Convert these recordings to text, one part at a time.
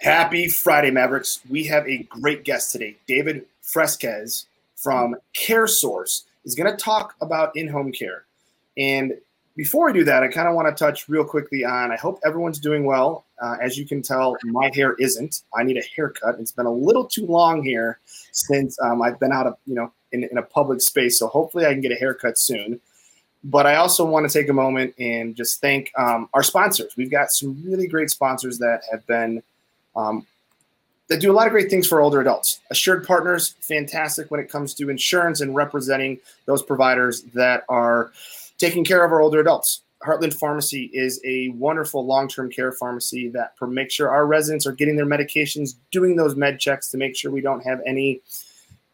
Happy Friday, Mavericks. We have a great guest today. David Fresquez from CareSource is going to talk about in home care. And before we do that, I kind of want to touch real quickly on I hope everyone's doing well. Uh, as you can tell, my hair isn't. I need a haircut. It's been a little too long here since um, I've been out of, you know, in, in a public space. So hopefully I can get a haircut soon. But I also want to take a moment and just thank um, our sponsors. We've got some really great sponsors that have been um, that do a lot of great things for older adults. Assured Partners, fantastic when it comes to insurance and representing those providers that are taking care of our older adults. Heartland Pharmacy is a wonderful long-term care pharmacy that makes sure our residents are getting their medications, doing those med checks to make sure we don't have any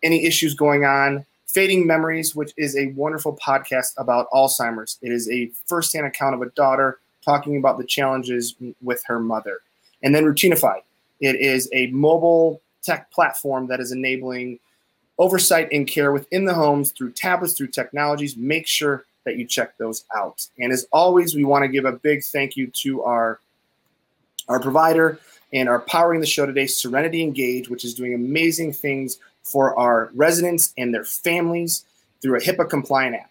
any issues going on. Fading Memories, which is a wonderful podcast about Alzheimer's. It is a firsthand account of a daughter talking about the challenges with her mother. And then Routinify. It is a mobile tech platform that is enabling oversight and care within the homes through tablets, through technologies. Make sure that you check those out. And as always, we want to give a big thank you to our our provider and our powering the show today, Serenity Engage, which is doing amazing things for our residents and their families through a HIPAA compliant app.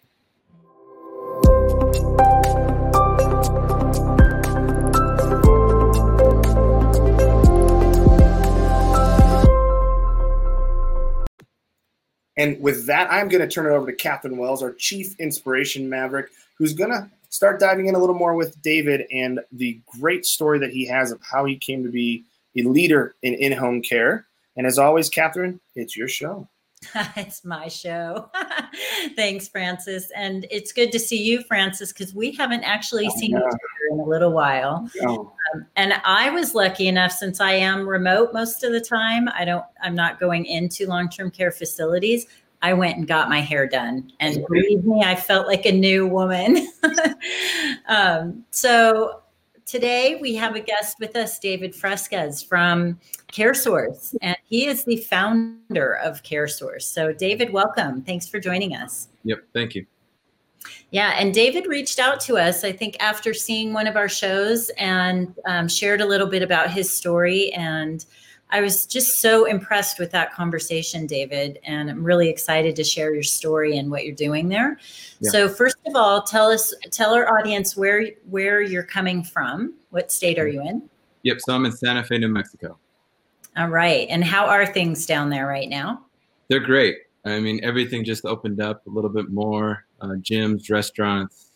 And with that, I'm going to turn it over to Catherine Wells, our Chief Inspiration Maverick, who's going to start diving in a little more with David and the great story that he has of how he came to be a leader in in home care. And as always, Catherine, it's your show. it's my show. Thanks, Francis. And it's good to see you, Francis, because we haven't actually seen each other in a little while. Oh. Um, and I was lucky enough since I am remote most of the time. I don't, I'm not going into long term care facilities. I went and got my hair done. And believe me, I felt like a new woman. um, so today we have a guest with us, David Fresquez from CareSource, and he is the founder of CareSource. So, David, welcome. Thanks for joining us. Yep, thank you. Yeah, and David reached out to us, I think, after seeing one of our shows and um, shared a little bit about his story. And I was just so impressed with that conversation, David. And I'm really excited to share your story and what you're doing there. Yeah. So, first of all, tell us, tell our audience where where you're coming from. What state are you in? Yep, so I'm in Santa Fe, New Mexico. All right. And how are things down there right now? They're great. I mean, everything just opened up a little bit more uh, gyms, restaurants.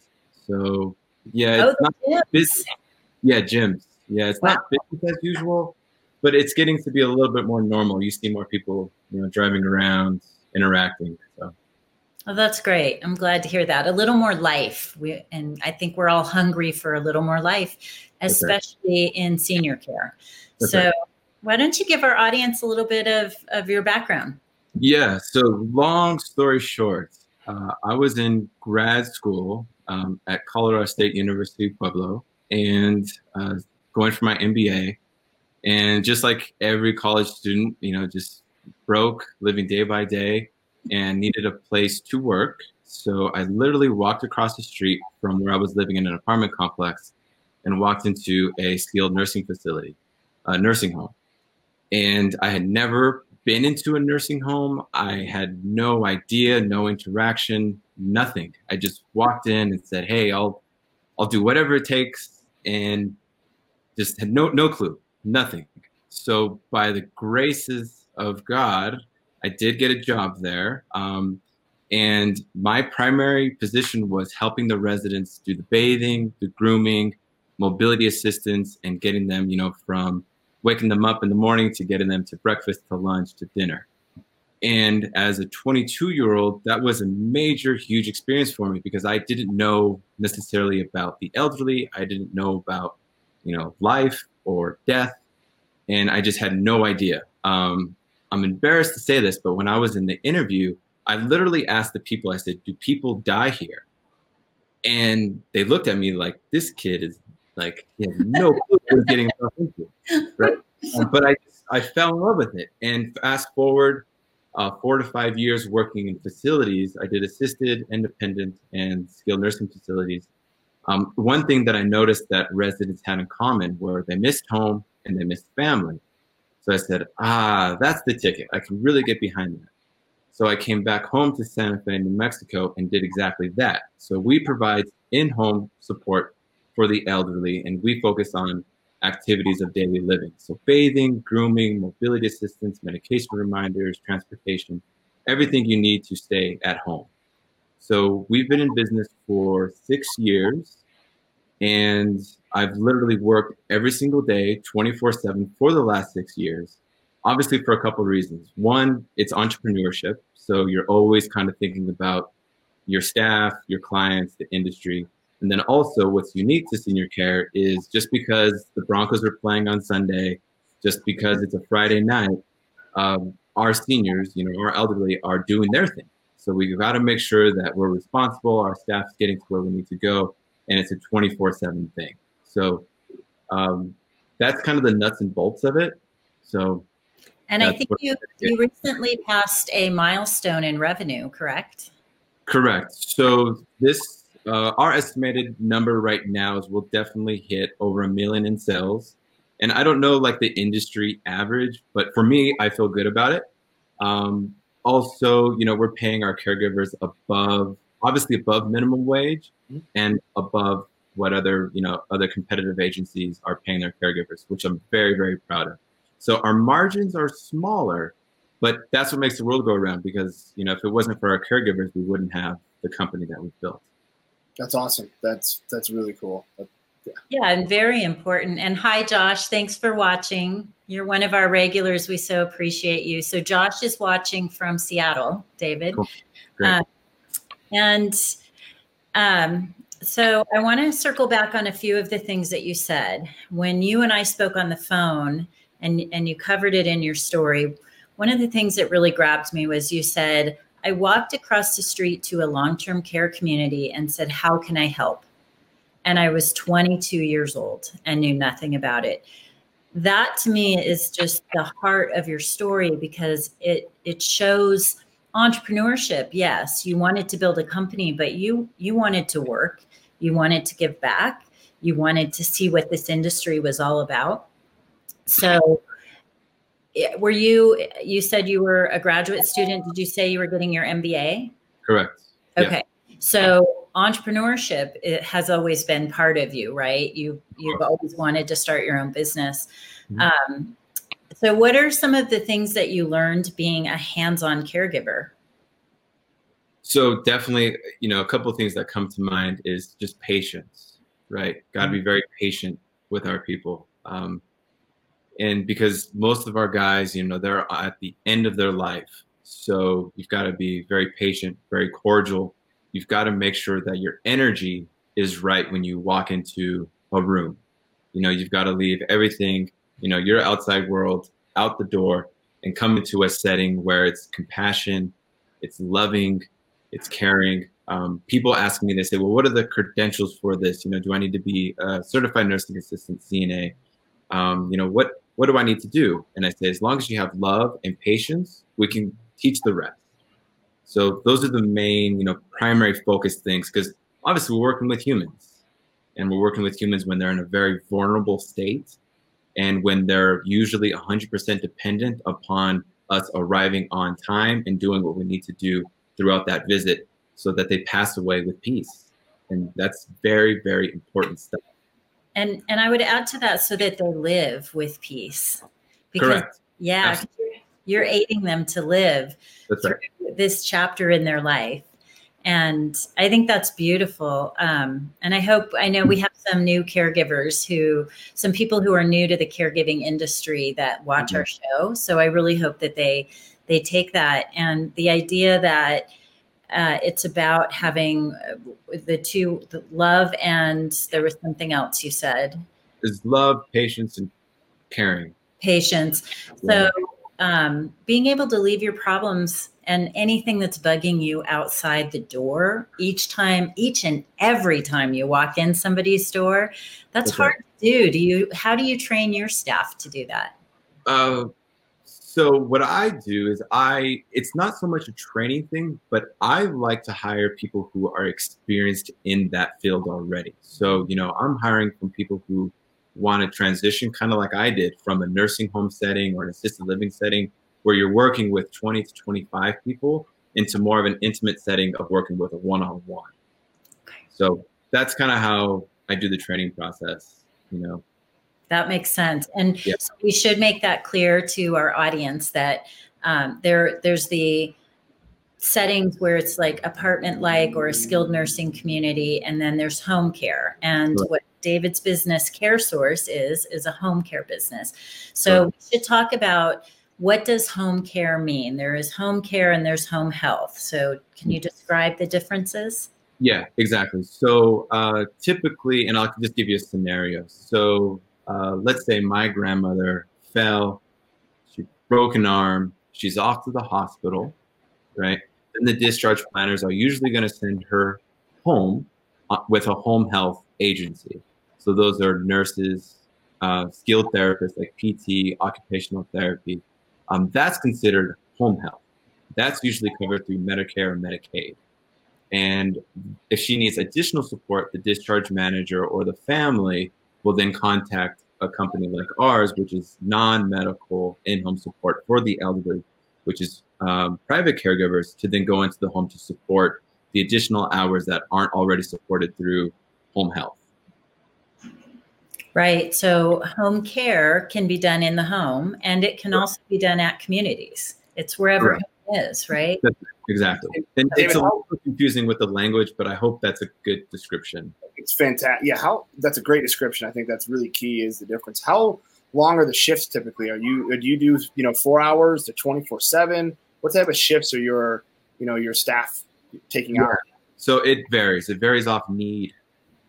So, yeah, it's oh, not gyms. busy. Yeah, gyms. Yeah, it's wow. not business as usual, but it's getting to be a little bit more normal. You see more people, you know, driving around, interacting. So. Oh, that's great. I'm glad to hear that. A little more life. We, and I think we're all hungry for a little more life, especially in senior care. so, why don't you give our audience a little bit of, of your background? Yeah. So, long story short, uh, I was in grad school um, at Colorado State University Pueblo and uh, going for my MBA. And just like every college student, you know, just broke, living day by day, and needed a place to work. So I literally walked across the street from where I was living in an apartment complex and walked into a skilled nursing facility, a nursing home and I had never been into a nursing home. I had no idea, no interaction, nothing. I just walked in and said, "Hey, I'll I'll do whatever it takes," and just had no no clue, nothing. So by the graces of God, I did get a job there. Um, and my primary position was helping the residents do the bathing, the grooming, mobility assistance, and getting them, you know, from waking them up in the morning to getting them to breakfast, to lunch, to dinner. And as a 22 year old, that was a major, huge experience for me because I didn't know necessarily about the elderly. I didn't know about, you know, life or death. And I just had no idea. Um, I'm embarrassed to say this, but when I was in the interview, I literally asked the people, I said, Do people die here? And they looked at me like, This kid is like no clue was getting into, right? Um, but I I fell in love with it. And fast forward uh, four to five years working in facilities, I did assisted, independent, and skilled nursing facilities. Um, one thing that I noticed that residents had in common were they missed home and they missed family. So I said, ah, that's the ticket. I can really get behind that. So I came back home to Santa Fe, New Mexico, and did exactly that. So we provide in-home support for the elderly, and we focus on activities of daily living. So bathing, grooming, mobility assistance, medication reminders, transportation, everything you need to stay at home. So we've been in business for six years, and I've literally worked every single day, 24 7 for the last six years. Obviously, for a couple of reasons. One, it's entrepreneurship. So you're always kind of thinking about your staff, your clients, the industry. And then also, what's unique to senior care is just because the Broncos are playing on Sunday, just because it's a Friday night, um, our seniors, you know, our elderly are doing their thing. So we've got to make sure that we're responsible, our staff's getting to where we need to go, and it's a 24 7 thing. So um, that's kind of the nuts and bolts of it. So, and I think you, you recently passed a milestone in revenue, correct? Correct. So this, uh, our estimated number right now is we'll definitely hit over a million in sales. And I don't know like the industry average, but for me, I feel good about it. Um, also, you know, we're paying our caregivers above, obviously above minimum wage mm-hmm. and above what other, you know, other competitive agencies are paying their caregivers, which I'm very, very proud of. So our margins are smaller, but that's what makes the world go around because, you know, if it wasn't for our caregivers, we wouldn't have the company that we've built. That's awesome. That's that's really cool. Yeah. yeah, and very important. And hi, Josh. Thanks for watching. You're one of our regulars. We so appreciate you. So Josh is watching from Seattle, David. Cool. Uh, and um, so I want to circle back on a few of the things that you said. When you and I spoke on the phone and, and you covered it in your story, one of the things that really grabbed me was you said, I walked across the street to a long term care community and said, How can I help? And I was 22 years old and knew nothing about it. That to me is just the heart of your story because it it shows entrepreneurship yes you wanted to build a company but you you wanted to work you wanted to give back you wanted to see what this industry was all about so were you you said you were a graduate student did you say you were getting your mba correct okay yeah. so entrepreneurship it has always been part of you right you you've always wanted to start your own business mm-hmm. um, so, what are some of the things that you learned being a hands on caregiver? So, definitely, you know, a couple of things that come to mind is just patience, right? Got to be mm-hmm. very patient with our people. Um, and because most of our guys, you know, they're at the end of their life. So, you've got to be very patient, very cordial. You've got to make sure that your energy is right when you walk into a room. You know, you've got to leave everything you know your outside world out the door and come into a setting where it's compassion it's loving it's caring um, people ask me they say well what are the credentials for this you know do i need to be a certified nursing assistant cna um, you know what what do i need to do? And i say as long as you have love and patience we can teach the rest. So those are the main you know primary focus things because obviously we're working with humans and we're working with humans when they're in a very vulnerable state and when they're usually 100% dependent upon us arriving on time and doing what we need to do throughout that visit so that they pass away with peace. And that's very very important stuff and and i would add to that so that they live with peace because Correct. yeah you're aiding them to live that's right. this chapter in their life and i think that's beautiful um, and i hope i know we have some new caregivers who some people who are new to the caregiving industry that watch mm-hmm. our show so i really hope that they they take that and the idea that uh, it's about having uh, the two the love and there was something else you said. Is love patience and caring. Patience. So um, being able to leave your problems and anything that's bugging you outside the door each time each and every time you walk in somebody's door that's, hard to do. Do you how do you train your staff to do that? Uh, so what i do is i it's not so much a training thing but i like to hire people who are experienced in that field already so you know i'm hiring from people who want to transition, kind of like I did, from a nursing home setting or an assisted living setting where you're working with 20 to 25 people into more of an intimate setting of working with a one-on-one. So that's kind of how I do the training process, you know. That makes sense. And so we should make that clear to our audience that um, there there's the settings where it's like apartment like or a skilled nursing community and then there's home care. And right. what david's business CareSource is is a home care business. So right. we should talk about what does home care mean? There is home care and there's home health. So can you describe the differences? Yeah exactly. So uh, typically and i'll just give you a scenario. So uh, let's say my grandmother fell she broke an arm she's off to the hospital right then the discharge planners are usually going to send her home uh, with a home health agency. So those are nurses, uh, skilled therapists like PT, occupational therapy. Um, that's considered home health. That's usually covered through Medicare and Medicaid. And if she needs additional support, the discharge manager or the family will then contact a company like ours, which is non medical in home support for the elderly, which is um, private caregivers to then go into the home to support the additional hours that aren't already supported through home health. Right. So home care can be done in the home and it can also be done at communities. It's wherever right. it is, right? Exactly. And it's a little confusing with the language, but I hope that's a good description. It's fantastic. Yeah, how that's a great description. I think that's really key is the difference. How long are the shifts typically? Are you do you do you know four hours to twenty four seven? what type of shifts are your you know your staff taking yeah. on? So it varies. It varies off need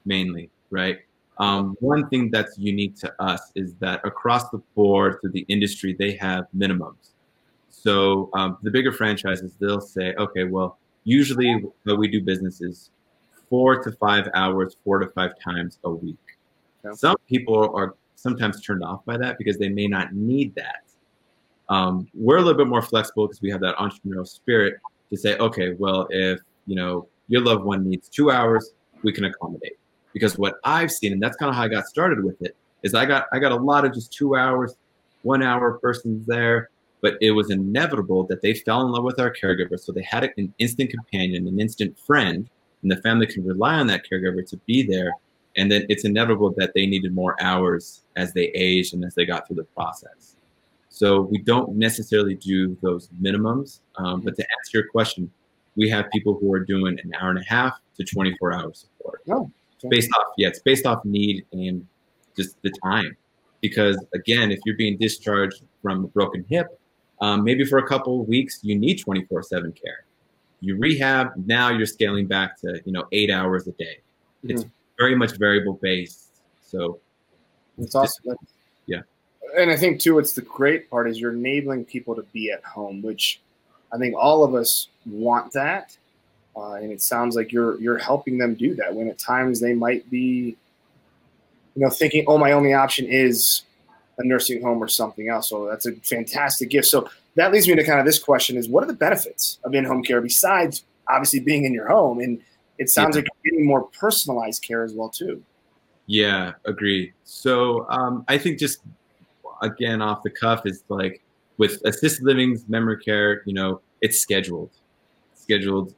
mainly, right? Um, one thing that's unique to us is that across the board through the industry, they have minimums. So um, the bigger franchises, they'll say, okay, well, usually what we do business is four to five hours, four to five times a week. Okay. Some people are sometimes turned off by that because they may not need that. Um, we're a little bit more flexible because we have that entrepreneurial spirit to say, okay, well, if you know your loved one needs two hours, we can accommodate. Because what I've seen, and that's kind of how I got started with it, is I got I got a lot of just two hours, one hour persons there, but it was inevitable that they fell in love with our caregiver, so they had an instant companion, an instant friend, and the family can rely on that caregiver to be there. And then it's inevitable that they needed more hours as they aged and as they got through the process. So we don't necessarily do those minimums. Um, but to answer your question, we have people who are doing an hour and a half to 24 hour support. Oh, okay. Based off, yeah, it's based off need and just the time. Because again, if you're being discharged from a broken hip, um, maybe for a couple of weeks you need 24 7 care. You rehab, now you're scaling back to, you know, eight hours a day. Mm-hmm. It's very much variable based. So it's awesome Yeah. and I think too, it's the great part is you're enabling people to be at home, which I think all of us want that. Uh, and it sounds like you're you're helping them do that when at times they might be, you know, thinking, oh, my only option is a nursing home or something else. So that's a fantastic gift. So that leads me to kind of this question: is what are the benefits of in-home care besides obviously being in your home? And it sounds yeah. like you're getting more personalized care as well too. Yeah, agree. So um, I think just again off the cuff is like with assisted livings, memory care, you know, it's scheduled. scheduled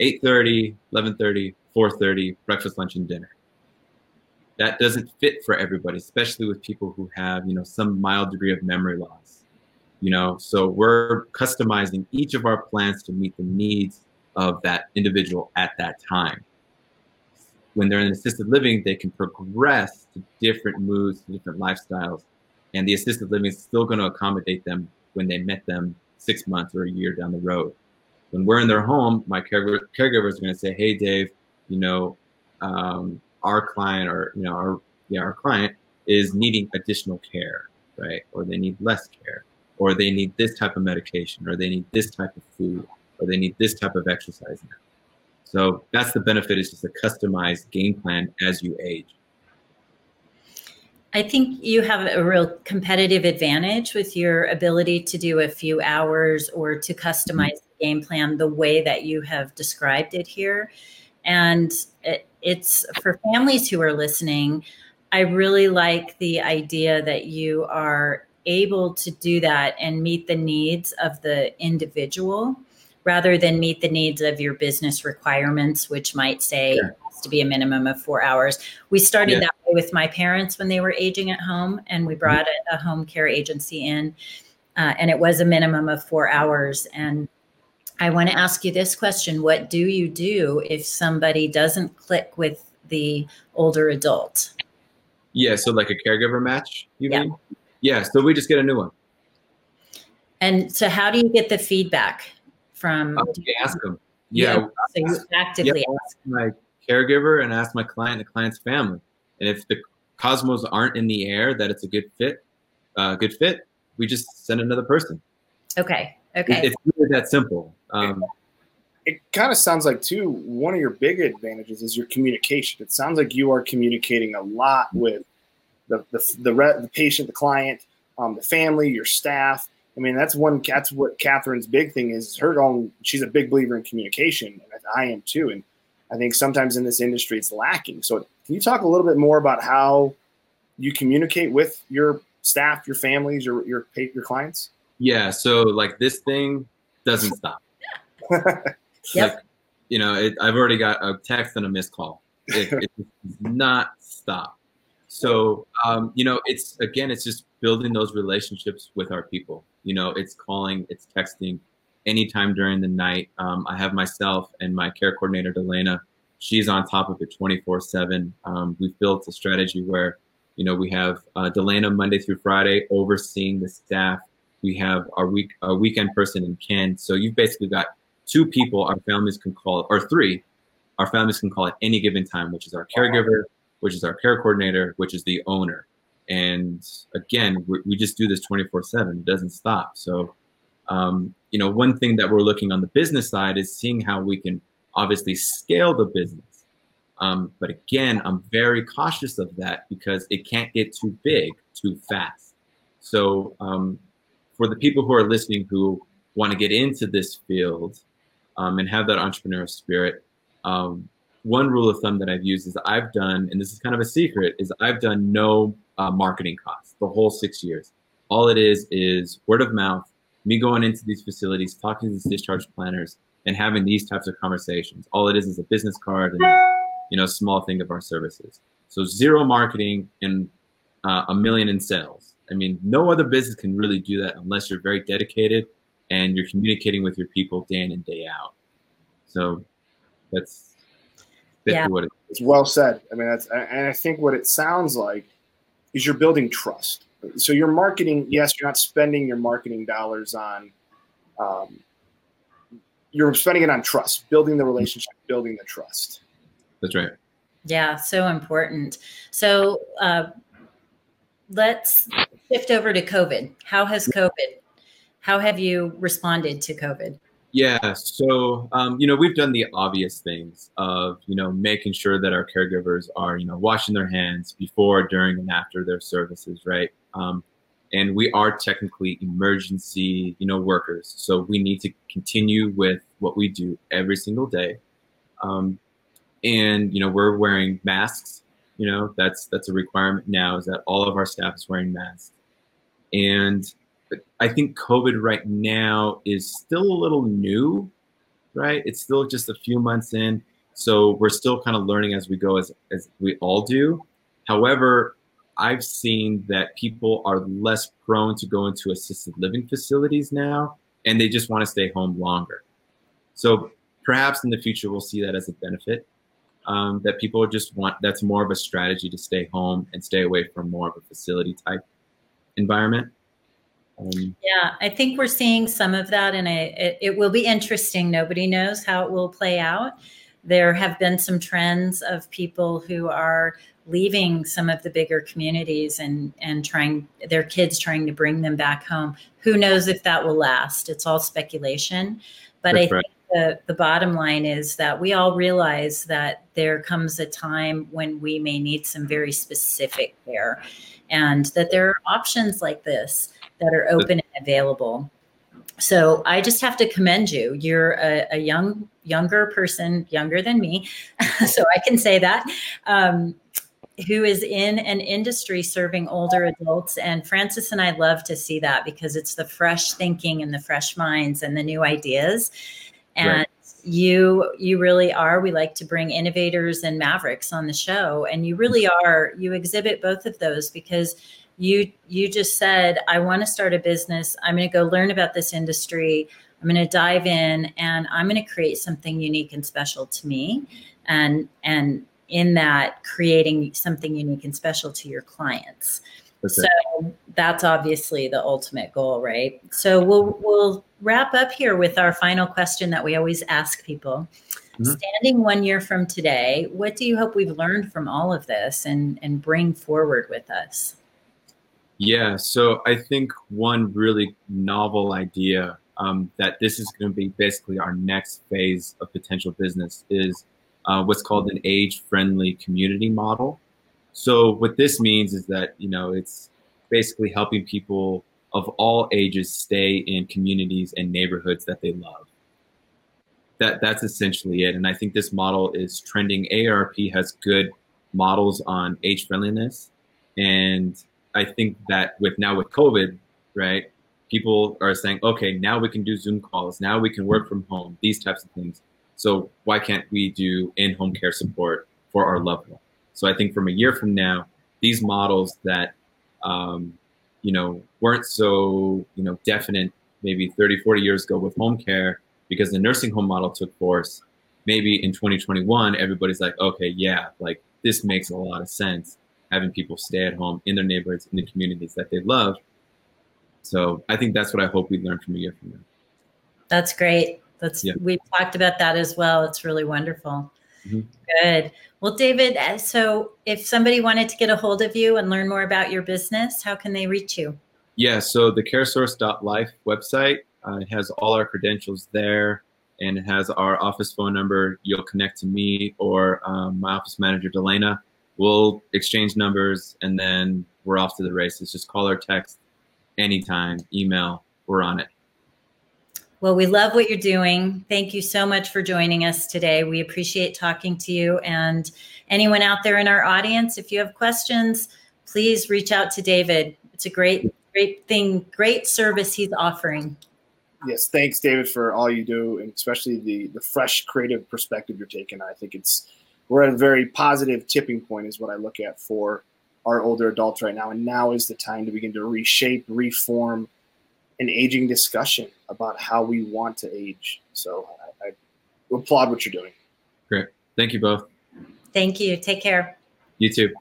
8.30, 11.30, 4.30, breakfast, lunch, and dinner. That doesn't fit for everybody, especially with people who have, you know, some mild degree of memory loss. You know, so we're customizing each of our plans to meet the needs of that individual at that time. When they're in assisted living, they can progress to different moods, to different lifestyles, and the assisted living is still going to accommodate them when they met them six months or a year down the road. When we're in their home, my caregiver, caregivers are going to say, "Hey, Dave, you know, um, our client or you know, our yeah, our client is needing additional care, right? Or they need less care, or they need this type of medication, or they need this type of food, or they need this type of exercise now." So that's the benefit is just a customized game plan as you age. I think you have a real competitive advantage with your ability to do a few hours or to customize the game plan the way that you have described it here. And it, it's for families who are listening. I really like the idea that you are able to do that and meet the needs of the individual rather than meet the needs of your business requirements, which might say sure. has to be a minimum of four hours. We started yeah. that way with my parents when they were aging at home, and we brought a, a home care agency in, uh, and it was a minimum of four hours. And I want to ask you this question What do you do if somebody doesn't click with the older adult? Yeah, so like a caregiver match, you yeah. mean? Yeah, so we just get a new one. And so, how do you get the feedback from? Uh, ask them. Yeah, yeah so you actively yeah, ask my caregiver and ask my client, the client's family, and if the cosmos aren't in the air that it's a good fit, uh, good fit, we just send another person. Okay. Okay. It, it's really that simple. Um, it kind of sounds like too one of your big advantages is your communication. It sounds like you are communicating a lot with the the the, re, the patient, the client, um, the family, your staff. I mean, that's one. That's what Catherine's big thing is. Her own. She's a big believer in communication, and I am too. And I think sometimes in this industry it's lacking. So, can you talk a little bit more about how you communicate with your staff, your families, your your your clients? Yeah. So, like this thing doesn't stop. Yep. Like, you know, it, I've already got a text and a missed call. It, it does not stop. So, um, you know, it's again, it's just building those relationships with our people. You know, it's calling, it's texting anytime during the night. Um, I have myself and my care coordinator, Delana. She's on top of it 24 7. Um, we've built a strategy where, you know, we have uh, Delana Monday through Friday overseeing the staff. We have our week, our weekend person in Ken. So you've basically got two people our families can call, or three, our families can call at any given time, which is our caregiver, which is our care coordinator, which is the owner. And again, we just do this 24 7. It doesn't stop. So, um, you know, one thing that we're looking on the business side is seeing how we can obviously scale the business. Um, but again, I'm very cautious of that because it can't get too big too fast. So, um, for the people who are listening who want to get into this field, um, and have that entrepreneurial spirit. One rule of thumb that I've used is I've done, and this is kind of a secret, is I've done no uh, marketing costs the whole six years. All it is is word of mouth, me going into these facilities, talking to these discharge planners, and having these types of conversations. All it is is a business card and you know small thing of our services. So zero marketing and uh, a million in sales. I mean, no other business can really do that unless you're very dedicated and you're communicating with your people day in and day out. So that's yeah. what it is. It's well said. I mean, that's, and I think what it sounds like is you're building trust. So you're marketing, yes, you're not spending your marketing dollars on, um, you're spending it on trust, building the relationship, building the trust. That's right. Yeah, so important. So uh, let's shift over to COVID. How has COVID how have you responded to COVID? Yeah, so um, you know we've done the obvious things of you know making sure that our caregivers are you know washing their hands before, during, and after their services, right? Um, and we are technically emergency you know workers, so we need to continue with what we do every single day. Um, and you know we're wearing masks. You know that's that's a requirement now. Is that all of our staff is wearing masks, and I think COVID right now is still a little new, right? It's still just a few months in. So we're still kind of learning as we go, as, as we all do. However, I've seen that people are less prone to go into assisted living facilities now, and they just want to stay home longer. So perhaps in the future, we'll see that as a benefit. Um, that people just want that's more of a strategy to stay home and stay away from more of a facility type environment. Um, yeah, I think we're seeing some of that, and it, it will be interesting. Nobody knows how it will play out. There have been some trends of people who are leaving some of the bigger communities and and trying their kids trying to bring them back home. Who knows if that will last? It's all speculation, but I right. think the, the bottom line is that we all realize that there comes a time when we may need some very specific care and that there are options like this that are open and available. So I just have to commend you. You're a, a young, younger person, younger than me, so I can say that. Um, who is in an industry serving older adults. And Francis and I love to see that because it's the fresh thinking and the fresh minds and the new ideas. And right. you you really are. We like to bring innovators and mavericks on the show. And you really are, you exhibit both of those because you you just said, I want to start a business. I'm going to go learn about this industry. I'm going to dive in and I'm going to create something unique and special to me. And and in that creating something unique and special to your clients. That's so it. that's obviously the ultimate goal, right? So we'll we'll wrap up here with our final question that we always ask people. Mm-hmm. Standing one year from today, what do you hope we've learned from all of this and and bring forward with us? Yeah, so I think one really novel idea um, that this is going to be basically our next phase of potential business is uh, what's called an age-friendly community model. So what this means is that you know it's basically helping people of all ages stay in communities and neighborhoods that they love. That that's essentially it. And I think this model is trending. AARP has good models on age friendliness, and I think that with now with COVID, right, people are saying, okay, now we can do Zoom calls, now we can work from home, these types of things. So why can't we do in-home care support for our loved one? So I think from a year from now, these models that um, you know weren't so you know definite maybe 30, 40 years ago with home care because the nursing home model took force. Maybe in 2021, everybody's like, okay, yeah, like this makes a lot of sense having people stay at home in their neighborhoods, in the communities that they love. So I think that's what I hope we learn from a year from now. That's great. That's yeah. we've talked about that as well. It's really wonderful. Mm-hmm. Good. Well, David, uh, so if somebody wanted to get a hold of you and learn more about your business, how can they reach you? Yeah, so the caresource.life website uh, has all our credentials there and it has our office phone number. You'll connect to me or um, my office manager, Delana. We'll exchange numbers and then we're off to the races. Just call or text anytime, email, we're on it. Well, we love what you're doing. Thank you so much for joining us today. We appreciate talking to you. And anyone out there in our audience, if you have questions, please reach out to David. It's a great, great thing, great service he's offering. Yes, thanks, David, for all you do, and especially the the fresh, creative perspective you're taking. I think it's we're at a very positive tipping point, is what I look at for our older adults right now, and now is the time to begin to reshape, reform an aging discussion about how we want to age. So I, I applaud what you're doing. Great. Thank you both. Thank you. Take care. You too.